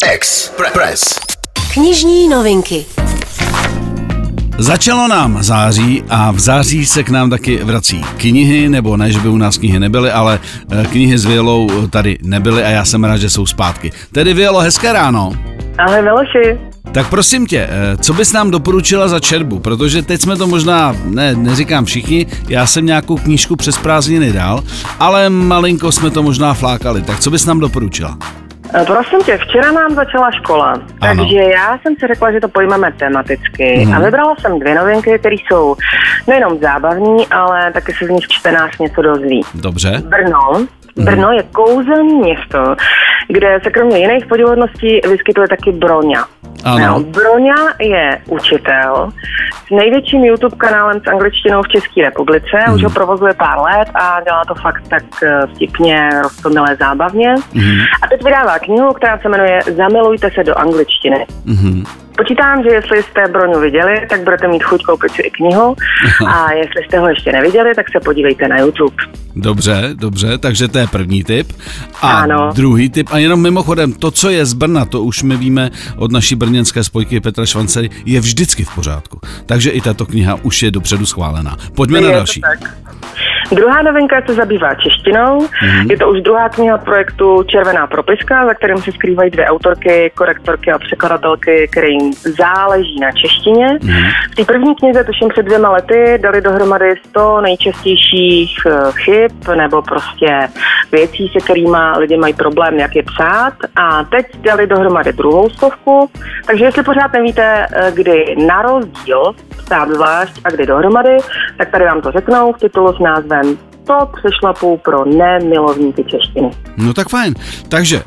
Express. Knižní novinky. Začalo nám září a v září se k nám taky vrací knihy, nebo ne, že by u nás knihy nebyly, ale eh, knihy s Vělou tady nebyly a já jsem rád, že jsou zpátky. Tedy Vělo, hezké ráno. Ahoj Miloši. Tak prosím tě, eh, co bys nám doporučila za čerbu? Protože teď jsme to možná, ne, neříkám všichni, já jsem nějakou knížku přes prázdniny dal, ale malinko jsme to možná flákali. Tak co bys nám doporučila? Eh, Prosím tě, včera nám začala škola, Ano. takže já jsem si řekla, že to pojmeme tematicky Mhm. a vybrala jsem dvě novinky, které jsou nejenom zábavní, ale taky se z nich čte nás něco dozví. Dobře? Brno. Brno je kouzelné město, kde se kromě jiných podivodností vyskytuje taky Broňa. Ano. No, Broňa je učitel největším YouTube kanálem s angličtinou v České republice. Mhm. Už ho provozuje pár let a dělá to fakt tak eh, vtipně, roztomilé, zábavně. Mhm. A teď vydává knihu, která se jmenuje Zamilujte se do angličtiny. Mhm. Počítám, že jestli jste Broňu viděli, tak budete mít chuť koupit si i knihu. A jestli jste ho ještě neviděli, tak se podívejte na YouTube. Dobře, dobře, takže to je první tip. A Ano. druhý tip, a jenom mimochodem, to, co je z Brna, to už my víme od naší brněnské spojky Petra Švancery, je vždycky v pořádku. Takže i tato kniha už je dopředu schválená. Pojďme na Je to další. tak. Druhá novinka se zabývá češtinou. Mhm. Je to už druhá kniha projektu Červená propiska, za kterým se skrývají dvě autorky, korektorky a překladatelky, kterým záleží na češtině. Mhm. V té první knize, tuším před dvěma lety, dali dohromady 100 nejčastějších eh, chyb nebo prostě věcí, se kterými lidi mají problém, jak je psát. A teď dali dohromady druhou stovku. Takže jestli pořád nevíte, eh, kdy na rozdíl psát zvlášť a kdy dohromady, tak tady vám to řeknou v titulu s názvem 100 přešlapů pro nemilovníky češtiny. No tak fajn. Takže e,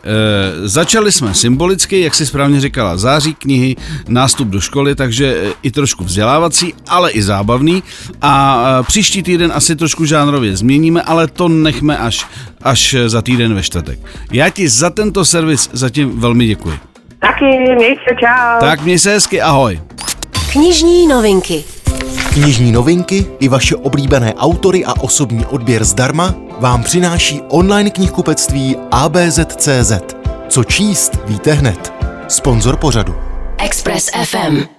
začali jsme symbolicky, jak si správně říkala, září knihy, nástup do školy, takže e, i trošku vzdělávací, ale i zábavný. A e, příští týden asi trošku žánrově změníme, ale to nechme až, až za týden ve čtvrtek. Já ti za tento servis zatím velmi děkuji. Taky, mějte se, čau. Tak měj se hezky, ahoj. Knižní novinky. Knižní novinky i vaše oblíbené autory a osobní odběr zdarma vám přináší online knihkupectví ABZ.cz. Co číst, víte hned. Sponzor pořadu. Express FM.